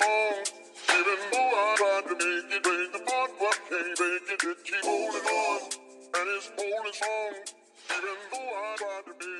is. Even though I tried to make it rain the pot, but can't make it, it keep holding on. And it's holding strong. Even though I tried to make it